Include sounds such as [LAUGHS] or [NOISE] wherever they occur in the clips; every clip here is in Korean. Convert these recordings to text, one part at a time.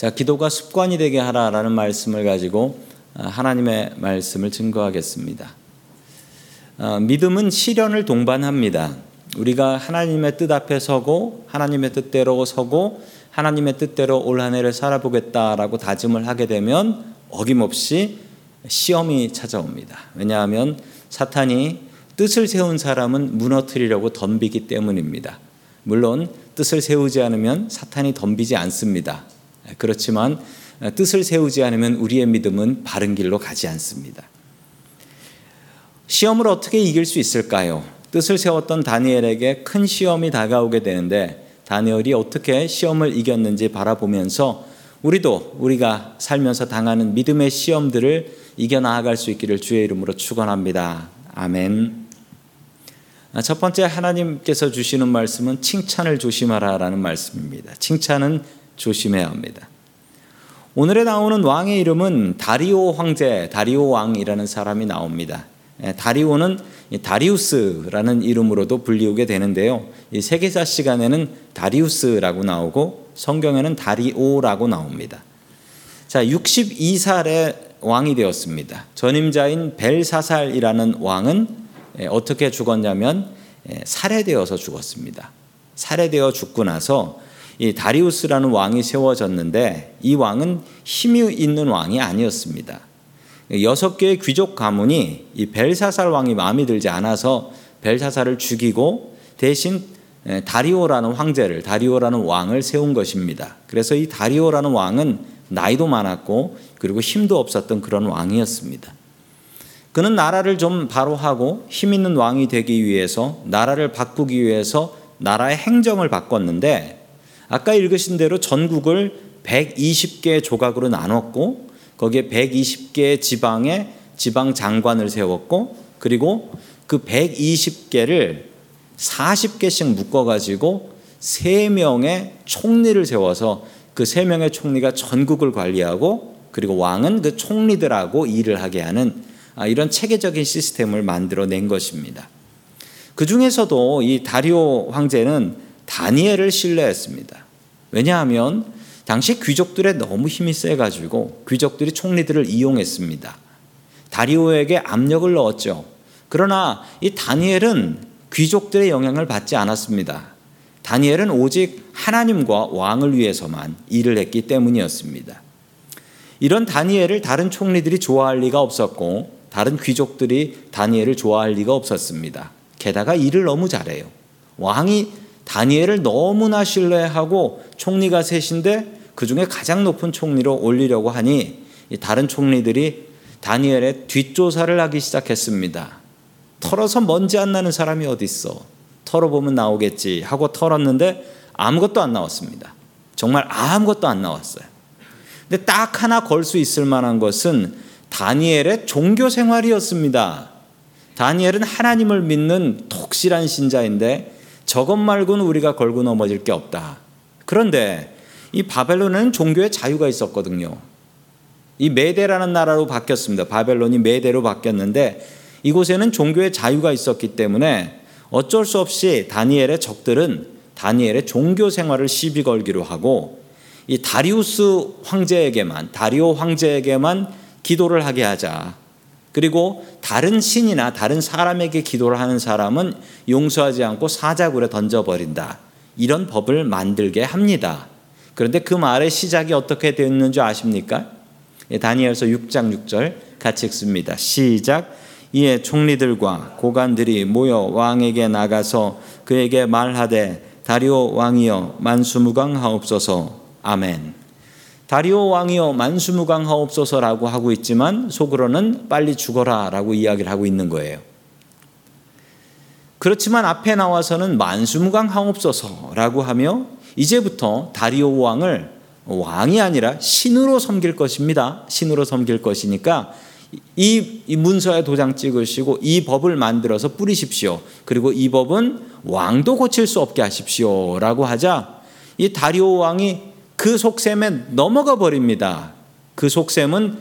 자, 기도가 습관이 되게 하라라는 말씀을 가지고 아, 하나님의 말씀을 증거하겠습니다. 아, 믿음은 시련을 동반합니다. 우리가 하나님의 뜻 앞에 서고 하나님의 뜻대로 서고 하나님의 뜻대로 올 한 해를 살아보겠다라고 다짐을 하게 되면 어김없이 시험이 찾아옵니다. 왜냐하면 사탄이 뜻을 세운 사람은 무너뜨리려고 덤비기 때문입니다. 물론 뜻을 세우지 않으면 사탄이 덤비지 않습니다. 그렇지만 뜻을 세우지 않으면 우리의 믿음은 바른 길로 가지 않습니다. 시험을 어떻게 이길 수 있을까요? 뜻을 세웠던 다니엘에게 큰 시험이 다가오게 되는데 다니엘이 어떻게 시험을 이겼는지 바라보면서 우리도 우리가 살면서 당하는 믿음의 시험들을 이겨 나아갈 수 있기를 주의 이름으로 축원합니다. 아멘. 첫 번째 하나님께서 주시는 말씀은 칭찬을 조심하라라는 말씀입니다. 칭찬은 조심해야 합니다. 오늘에 나오는 왕의 이름은 다리오 황제, 다리오 왕이라는 사람이 나옵니다. 예, 다리오는 다리우스라는 이름으로도 불리우게 되는데요. 이 세계사 시간에는 다리우스라고 나오고 성경에는 다리오라고 나옵니다. 자, 62살에 왕이 되었습니다. 전임자인 벨사살이라는 왕은 예, 어떻게 죽었냐면 예, 살해되어서 죽었습니다. 살해되어 죽고 나서 이 다리우스라는 왕이 세워졌는데 이 왕은 힘이 있는 왕이 아니었습니다. 여섯 개의 귀족 가문이 이 벨사살 왕이 마음에 들지 않아서 벨사살을 죽이고 대신 다리오라는 황제를 다리오라는 왕을 세운 것입니다. 그래서 이 다리오라는 왕은 나이도 많았고 그리고 힘도 없었던 그런 왕이었습니다. 그는 나라를 좀 바로 하고 힘 있는 왕이 되기 위해서 나라를 바꾸기 위해서 나라의 행정을 바꿨는데 아까 읽으신 대로 전국을 120개 조각으로 나눴고 거기에 120개의 지방에 지방 장관을 세웠고 그리고 그 120개를 40개씩 묶어 가지고 3명의 총리를 세워서 그 3명의 총리가 전국을 관리하고 그리고 왕은 그 총리들하고 일을 하게 하는 아, 이런 체계적인 시스템을 만들어 낸 것입니다. 그 중에서도 이 다리오 황제는 다니엘을 신뢰했습니다. 왜냐하면 당시 귀족들의 너무 힘이 세가지고 귀족들이 총리들을 이용했습니다. 다리오에게 압력을 넣었죠. 그러나 이 다니엘은 귀족들의 영향을 받지 않았습니다. 다니엘은 오직 하나님과 왕을 위해서만 일을 했기 때문이었습니다. 이런 다니엘을 다른 총리들이 좋아할 리가 없었고 다른 귀족들이 다니엘을 좋아할 리가 없었습니다. 게다가 일을 너무 잘해요. 왕이 다니엘을 너무나 신뢰하고 총리가 셋인데 그 중에 가장 높은 총리로 올리려고 하니 다른 총리들이 다니엘의 뒷조사를 하기 시작했습니다. 털어서 먼지 안 나는 사람이 어디 있어? 털어보면 나오겠지 하고 털었는데 아무것도 안 나왔습니다. 정말 아무것도 안 나왔어요. 근데 딱 하나 걸 수 있을 만한 것은 다니엘의 종교 생활이었습니다. 다니엘은 하나님을 믿는 독실한 신자인데 저것 말고는 우리가 걸고 넘어질 게 없다. 그런데 이 바벨론에는 종교의 자유가 있었거든요. 이 메대라는 나라로 바뀌었습니다. 바벨론이 메대로 바뀌었는데 이곳에는 종교의 자유가 있었기 때문에 어쩔 수 없이 다니엘의 적들은 다니엘의 종교 생활을 시비 걸기로 하고 이 다리우스 황제에게만 다리오 황제에게만 기도를 하게 하자. 그리고 다른 신이나 다른 사람에게 기도를 하는 사람은 용서하지 않고 사자굴에 던져버린다. 이런 법을 만들게 합니다. 그런데 그 말의 시작이 어떻게 되었는 줄 아십니까? 예, 다니엘서 6장 6절 같이 읽습니다. 시작. 이에 총리들과 고관들이 모여 왕에게 나가서 그에게 말하되 다리오 왕이여 만수무강하옵소서. 아멘. 다리오 왕이여 만수무강하옵소서라고 하고 있지만 속으로는 빨리 죽어라라고 이야기를 하고 있는 거예요. 그렇지만 앞에 나와서는 만수무강하옵소서라고 하며 이제부터 다리오 왕을 왕이 아니라 신으로 섬길 것입니다. 신으로 섬길 것이니까 이, 이 문서에 도장 찍으시고 이 법을 만들어서 뿌리십시오. 그리고 이 법은 왕도 고칠 수 없게 하십시오라고 하자 이 다리오 왕이 그 속셈에 넘어가 버립니다. 그 속셈은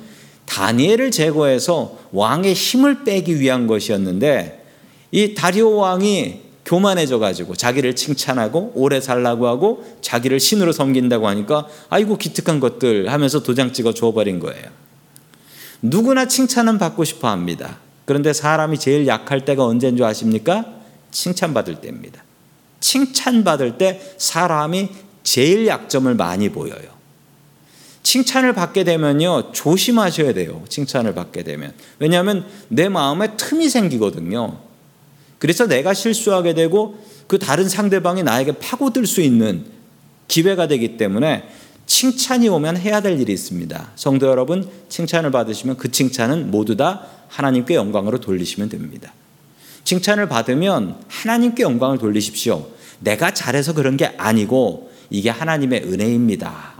다니엘을 제거해서 왕의 힘을 빼기 위한 것이었는데 이 다리오 왕이 교만해져 가지고 자기를 칭찬하고 오래 살라고 하고 자기를 신으로 섬긴다고 하니까 아이고 기특한 것들 하면서 도장 찍어 주어 버린 거예요. 누구나 칭찬은 받고 싶어 합니다. 그런데 사람이 제일 약할 때가 언제인 줄 아십니까? 칭찬받을 때입니다. 칭찬받을 때 사람이 제일 약점을 많이 보여요. 칭찬을 받게 되면요, 조심하셔야 돼요. 칭찬을 받게 되면. 왜냐하면 내 마음에 틈이 생기거든요. 그래서 내가 실수하게 되고 그 다른 상대방이 나에게 파고들 수 있는 기회가 되기 때문에 칭찬이 오면 해야 될 일이 있습니다. 성도 여러분, 칭찬을 받으시면 그 칭찬은 모두 다 하나님께 영광으로 돌리시면 됩니다. 칭찬을 받으면 하나님께 영광을 돌리십시오. 내가 잘해서 그런 게 아니고 이게 하나님의 은혜입니다.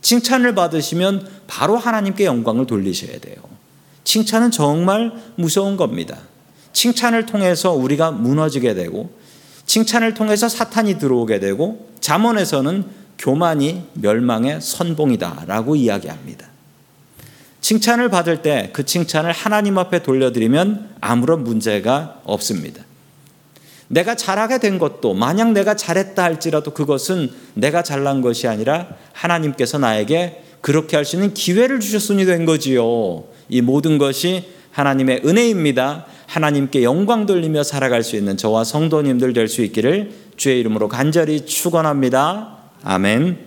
칭찬을 받으시면 바로 하나님께 영광을 돌리셔야 돼요. 칭찬은 정말 무서운 겁니다. 칭찬을 통해서 우리가 무너지게 되고 칭찬을 통해서 사탄이 들어오게 되고 잠언에서는 교만이 멸망의 선봉이다라고 이야기합니다. 칭찬을 받을 때 그 칭찬을 하나님 앞에 돌려드리면 아무런 문제가 없습니다. 내가 잘하게 된 것도 만약 내가 잘했다 할지라도 그것은 내가 잘난 것이 아니라 하나님께서 나에게 그렇게 할 수 있는 기회를 주셨으니 된 거지요. 이 모든 것이 하나님의 은혜입니다. 하나님께 영광 돌리며 살아갈 수 있는 저와 성도님들 될 수 있기를 주의 이름으로 간절히 축원합니다. 아멘.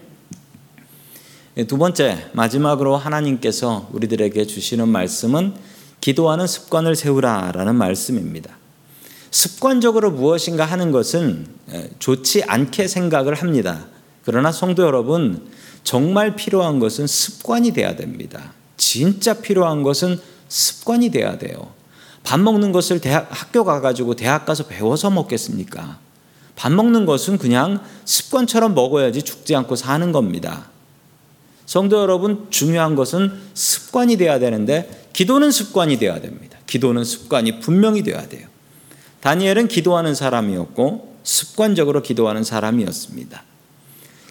두 번째 마지막으로 하나님께서 우리들에게 주시는 말씀은 기도하는 습관을 세우라라는 말씀입니다. 습관적으로 무엇인가 하는 것은 좋지 않게 생각을 합니다. 그러나 성도 여러분, 정말 필요한 것은 습관이 돼야 됩니다. 진짜 필요한 것은 습관이 돼야 돼요. 밥 먹는 것을 대학, 학교 가가지고 대학 가서 배워서 먹겠습니까? 밥 먹는 것은 그냥 습관처럼 먹어야지 죽지 않고 사는 겁니다. 성도 여러분, 중요한 것은 습관이 돼야 되는데, 기도는 습관이 돼야 됩니다. 기도는 습관이 분명히 돼야 돼요. 다니엘은 기도하는 사람이었고 습관적으로 기도하는 사람이었습니다.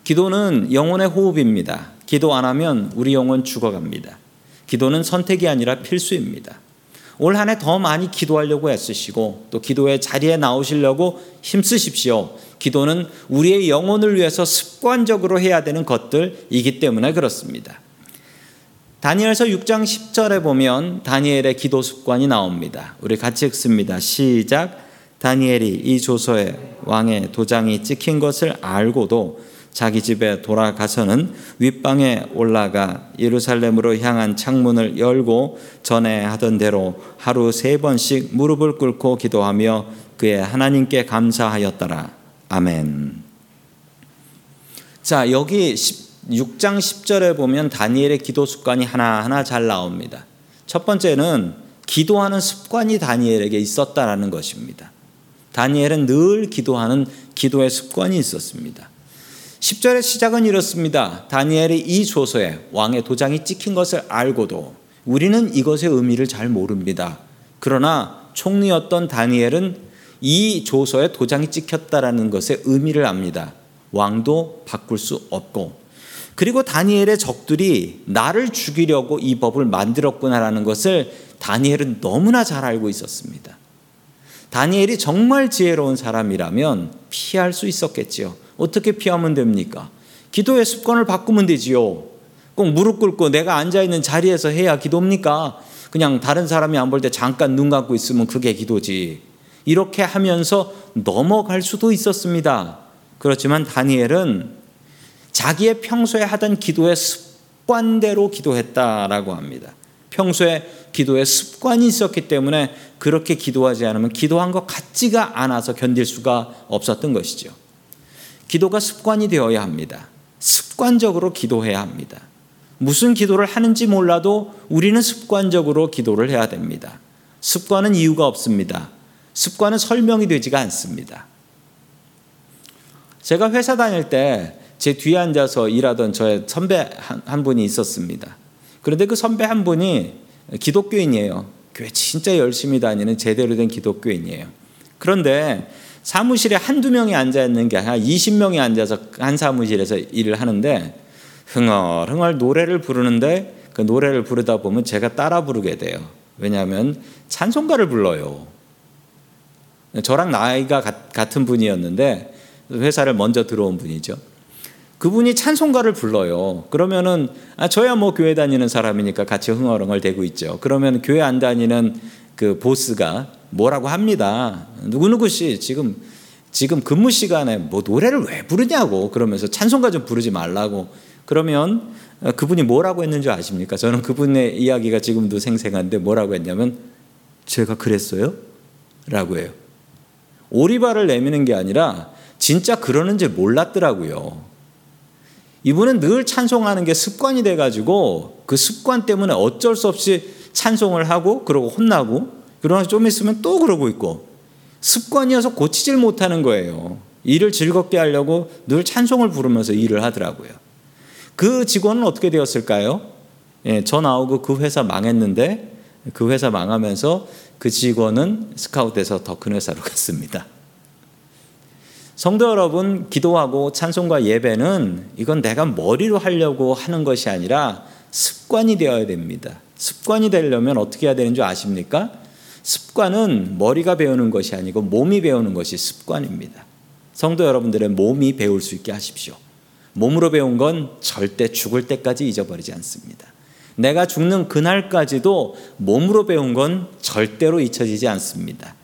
기도는 영혼의 호흡입니다. 기도 안 하면 우리 영혼 죽어갑니다. 기도는 선택이 아니라 필수입니다. 올 한 해 더 많이 기도하려고 애쓰시고 또 기도의 자리에 나오시려고 힘쓰십시오. 기도는 우리의 영혼을 위해서 습관적으로 해야 되는 것들이기 때문에 그렇습니다. 다니엘서 6장 10절에 보면 다니엘의 기도 습관이 나옵니다. 우리 같이 읽습니다. 시작. 다니엘이 이 조서에 왕의 도장이 찍힌 것을 알고도 자기 집에 돌아가서는 윗방에 올라가 예루살렘으로 향한 창문을 열고 전에 하던 대로 하루 세 번씩 무릎을 꿇고 기도하며 그의 하나님께 감사하였더라. 아멘. 자, 여기 6장 10절에 보면 다니엘의 기도 습관이 하나하나 잘 나옵니다. 첫 번째는 기도하는 습관이 다니엘에게 있었다라는 것입니다. 다니엘은 늘 기도하는 기도의 습관이 있었습니다. 10절의 시작은 이렇습니다. 다니엘이 이 조서에 왕의 도장이 찍힌 것을 알고도 우리는 이것의 의미를 잘 모릅니다. 그러나 총리였던 다니엘은 이 조서에 도장이 찍혔다라는 것의 의미를 압니다. 왕도 바꿀 수 없고 그리고 다니엘의 적들이 나를 죽이려고 이 법을 만들었구나라는 것을 다니엘은 너무나 잘 알고 있었습니다. 다니엘이 정말 지혜로운 사람이라면 피할 수 있었겠지요. 어떻게 피하면 됩니까? 기도의 습관을 바꾸면 되지요. 꼭 무릎 꿇고 내가 앉아 있는 자리에서 해야 기도입니까? 그냥 다른 사람이 안 볼 때 잠깐 눈 감고 있으면 그게 기도지. 이렇게 하면서 넘어갈 수도 있었습니다. 그렇지만 다니엘은 자기의 평소에 하던 기도의 습관대로 기도했다라고 합니다. 평소에 기도의 습관이 있었기 때문에 그렇게 기도하지 않으면 기도한 것 같지가 않아서 견딜 수가 없었던 것이죠. 기도가 습관이 되어야 합니다. 습관적으로 기도해야 합니다. 무슨 기도를 하는지 몰라도 우리는 습관적으로 기도를 해야 됩니다. 습관은 이유가 없습니다. 습관은 설명이 되지가 않습니다. 제가 회사 다닐 때 제 뒤에 앉아서 일하던 저의 선배 한, 한 분이 있었습니다. 그런데 그 선배 한 분이 기독교인이에요. 교회 진짜 열심히 다니는 제대로 된 기독교인이에요. 그런데 사무실에 한두 명이 앉아 있는 게 아니라 20명이 앉아서 한 사무실에서 일을 하는데 흥얼흥얼 노래를 부르는데 그 노래를 부르다 보면 제가 따라 부르게 돼요. 왜냐하면 찬송가를 불러요. 저랑 나이가 같은 분이었는데 회사를 먼저 들어온 분이죠. 그분이 찬송가를 불러요. 그러면은 아 저야 뭐 교회 다니는 사람이니까 같이 흥얼흥얼 대고 있죠. 그러면 교회 안 다니는 그 보스가 뭐라고 합니다. 누구누구 씨 지금 지금 근무 시간에 뭐 노래를 왜 부르냐고 그러면서 찬송가 좀 부르지 말라고 그러면 그분이 뭐라고 했는 줄 아십니까? 저는 그분의 이야기가 지금도 생생한데 뭐라고 했냐면 제가 그랬어요? 라고 해요. 오리발을 내미는 게 아니라 진짜 그러는 줄 몰랐더라고요. 이분은 늘 찬송하는 게 습관이 돼가지고 그 습관 때문에 어쩔 수 없이 찬송을 하고 그러고 혼나고 그러나 좀 있으면 또 그러고 있고 습관이어서 고치질 못하는 거예요. 일을 즐겁게 하려고 늘 찬송을 부르면서 일을 하더라고요. 그 직원은 어떻게 되었을까요? 예, 저 나오고 그 회사 망했는데 그 회사 망하면서 그 직원은 스카웃에서 더 큰 회사로 [LAUGHS] 갔습니다. 성도 여러분, 기도하고 찬송과 예배는 이건 내가 머리로 하려고 하는 것이 아니라 습관이 되어야 됩니다. 습관이 되려면 어떻게 해야 되는 줄 아십니까? 습관은 머리가 배우는 것이 아니고 몸이 배우는 것이 습관입니다. 성도 여러분들의 몸이 배울 수 있게 하십시오. 몸으로 배운 건 절대 죽을 때까지 잊어버리지 않습니다. 내가 죽는 그날까지도 몸으로 배운 건 절대로 잊혀지지 않습니다.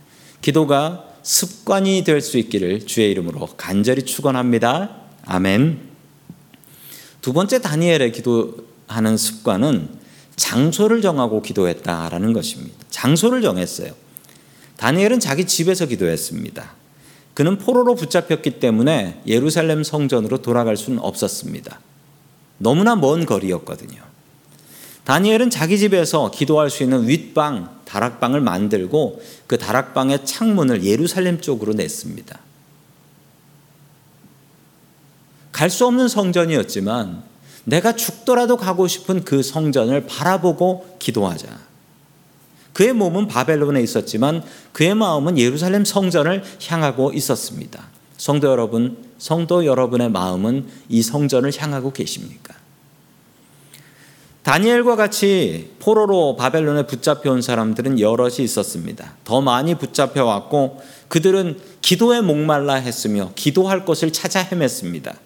기도가 습관이 될 수 있기를 주의 이름으로 간절히 축원합니다. 아멘. 두 번째 다니엘의 기도하는 습관은 장소를 정하고 기도했다라는 것입니다. 장소를 정했어요. 다니엘은 자기 집에서 기도했습니다. 그는 포로로 붙잡혔기 때문에 예루살렘 성전으로 돌아갈 수는 없었습니다. 너무나 먼 거리였거든요. 다니엘은 자기 집에서 기도할 수 있는 윗방, 다락방을 만들고 그 다락방의 창문을 예루살렘 쪽으로 냈습니다. 갈 수 없는 성전이었지만 내가 죽더라도 가고 싶은 그 성전을 바라보고 기도하자. 그의 몸은 바벨론에 있었지만 그의 마음은 예루살렘 성전을 향하고 있었습니다. 성도 여러분, 성도 여러분의 마음은 이 성전을 향하고 계십니까? 다니엘과 같이 포로로 바벨론에 붙잡혀 온 사람들은 여럿이 있었습니다. 더 많이 붙잡혀 왔고 그들은 기도에 목말라 했으며 기도할 것을 찾아 헤맸습니다.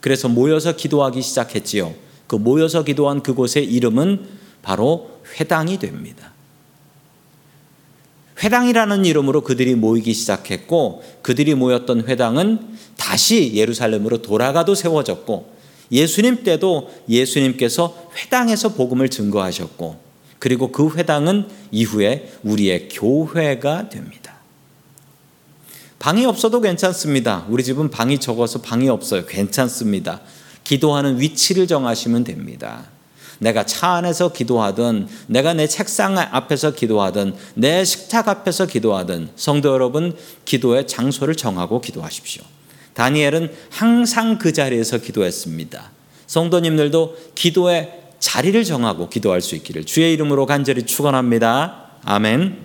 그래서 모여서 기도하기 시작했지요. 그 모여서 기도한 그곳의 이름은 바로 회당이 됩니다. 회당이라는 이름으로 그들이 모이기 시작했고 그들이 모였던 회당은 다시 예루살렘으로 돌아가도 세워졌고 예수님 때도 예수님께서 회당에서 복음을 증거하셨고 그리고 그 회당은 이후에 우리의 교회가 됩니다. 방이 없어도 괜찮습니다. 우리 집은 방이 적어서 방이 없어요. 괜찮습니다. 기도하는 위치를 정하시면 됩니다. 내가 차 안에서 기도하든, 내가 내 책상 앞에서 기도하든, 내 식탁 앞에서 기도하든, 성도 여러분, 기도의 장소를 정하고 기도하십시오. 다니엘은 항상 그 자리에서 기도했습니다. 성도님들도 기도의 자리를 정하고 기도할 수 있기를 주의 이름으로 간절히 축원합니다. 아멘.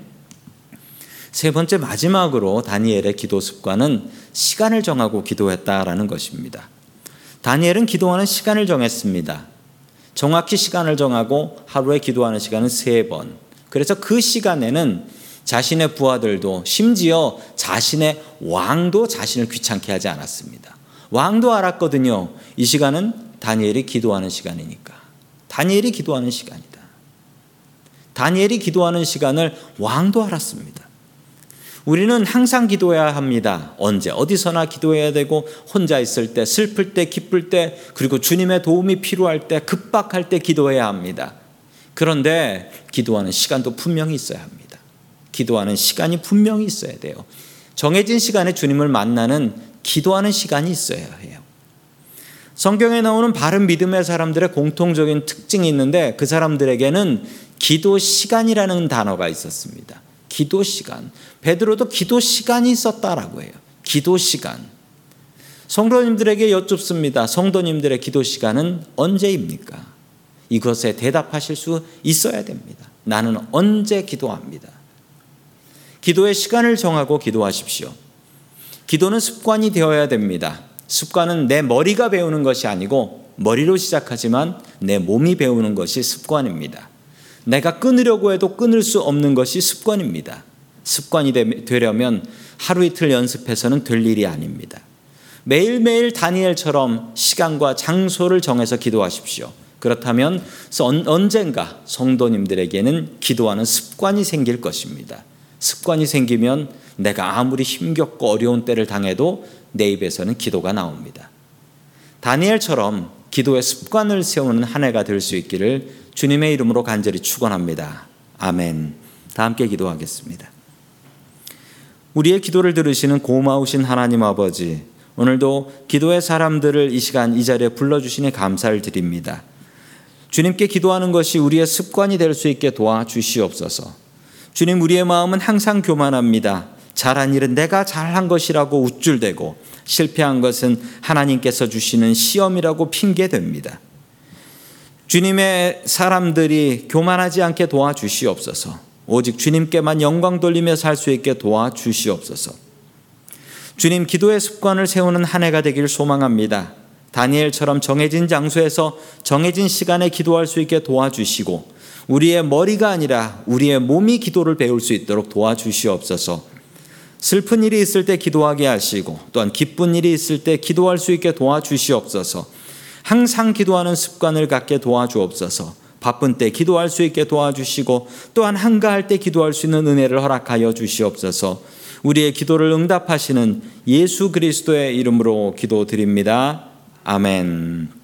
세 번째 마지막으로 다니엘의 기도 습관은 시간을 정하고 기도했다라는 것입니다. 다니엘은 기도하는 시간을 정했습니다. 정확히 시간을 정하고 하루에 기도하는 시간은 세 번. 그래서 그 시간에는 자신의 부하들도 심지어 자신의 왕도 자신을 귀찮게 하지 않았습니다. 왕도 알았거든요. 이 시간은 다니엘이 기도하는 시간이니까. 다니엘이 기도하는 시간이다. 다니엘이 기도하는 시간을 왕도 알았습니다. 우리는 항상 기도해야 합니다. 언제, 어디서나 기도해야 되고, 혼자 있을 때, 슬플 때, 기쁠 때, 그리고 주님의 도움이 필요할 때, 급박할 때 기도해야 합니다. 그런데 기도하는 시간도 분명히 있어야 합니다. 기도하는 시간이 분명히 있어야 돼요. 정해진 시간에 주님을 만나는 기도하는 시간이 있어야 해요. 성경에 나오는 바른 믿음의 사람들의 공통적인 특징이 있는데 그 사람들에게는 기도 시간이라는 단어가 있었습니다. 기도 시간. 베드로도 기도 시간이 있었다라고 해요. 기도 시간. 성도님들에게 여쭙습니다. 성도님들의 기도 시간은 언제입니까? 이것에 대답하실 수 있어야 됩니다. 나는 언제 기도합니다. 기도의 시간을 정하고 기도하십시오. 기도는 습관이 되어야 됩니다. 습관은 내 머리가 배우는 것이 아니고 머리로 시작하지만 내 몸이 배우는 것이 습관입니다. 내가 끊으려고 해도 끊을 수 없는 것이 습관입니다. 습관이 되려면 하루 이틀 연습해서는 될 일이 아닙니다. 매일매일 다니엘처럼 시간과 장소를 정해서 기도하십시오. 그렇다면 언젠가 성도님들에게는 기도하는 습관이 생길 것입니다. 습관이 생기면 내가 아무리 힘겹고 어려운 때를 당해도 내 입에서는 기도가 나옵니다. 다니엘처럼 기도의 습관을 세우는 한 해가 될 수 있기를 주님의 이름으로 간절히 축원합니다. 아멘. 다 함께 기도하겠습니다. 우리의 기도를 들으시는 고마우신 하나님 아버지, 오늘도 기도의 사람들을 이 시간 이 자리에 불러주시니 감사를 드립니다. 주님께 기도하는 것이 우리의 습관이 될 수 있게 도와주시옵소서. 주님, 우리의 마음은 항상 교만합니다. 잘한 일은 내가 잘한 것이라고 우쭐대고 실패한 것은 하나님께서 주시는 시험이라고 핑계됩니다. 주님의 사람들이 교만하지 않게 도와주시옵소서. 오직 주님께만 영광 돌리며 살 수 있게 도와주시옵소서. 주님 기도의 습관을 세우는 한 해가 되길 소망합니다. 다니엘처럼 정해진 장소에서 정해진 시간에 기도할 수 있게 도와주시고 우리의 머리가 아니라 우리의 몸이 기도를 배울 수 있도록 도와주시옵소서. 슬픈 일이 있을 때 기도하게 하시고 또한 기쁜 일이 있을 때 기도할 수 있게 도와주시옵소서. 항상 기도하는 습관을 갖게 도와주옵소서. 바쁜 때 기도할 수 있게 도와주시고 또한 한가할 때 기도할 수 있는 은혜를 허락하여 주시옵소서. 우리의 기도를 응답하시는 예수 그리스도의 이름으로 기도드립니다. 아멘.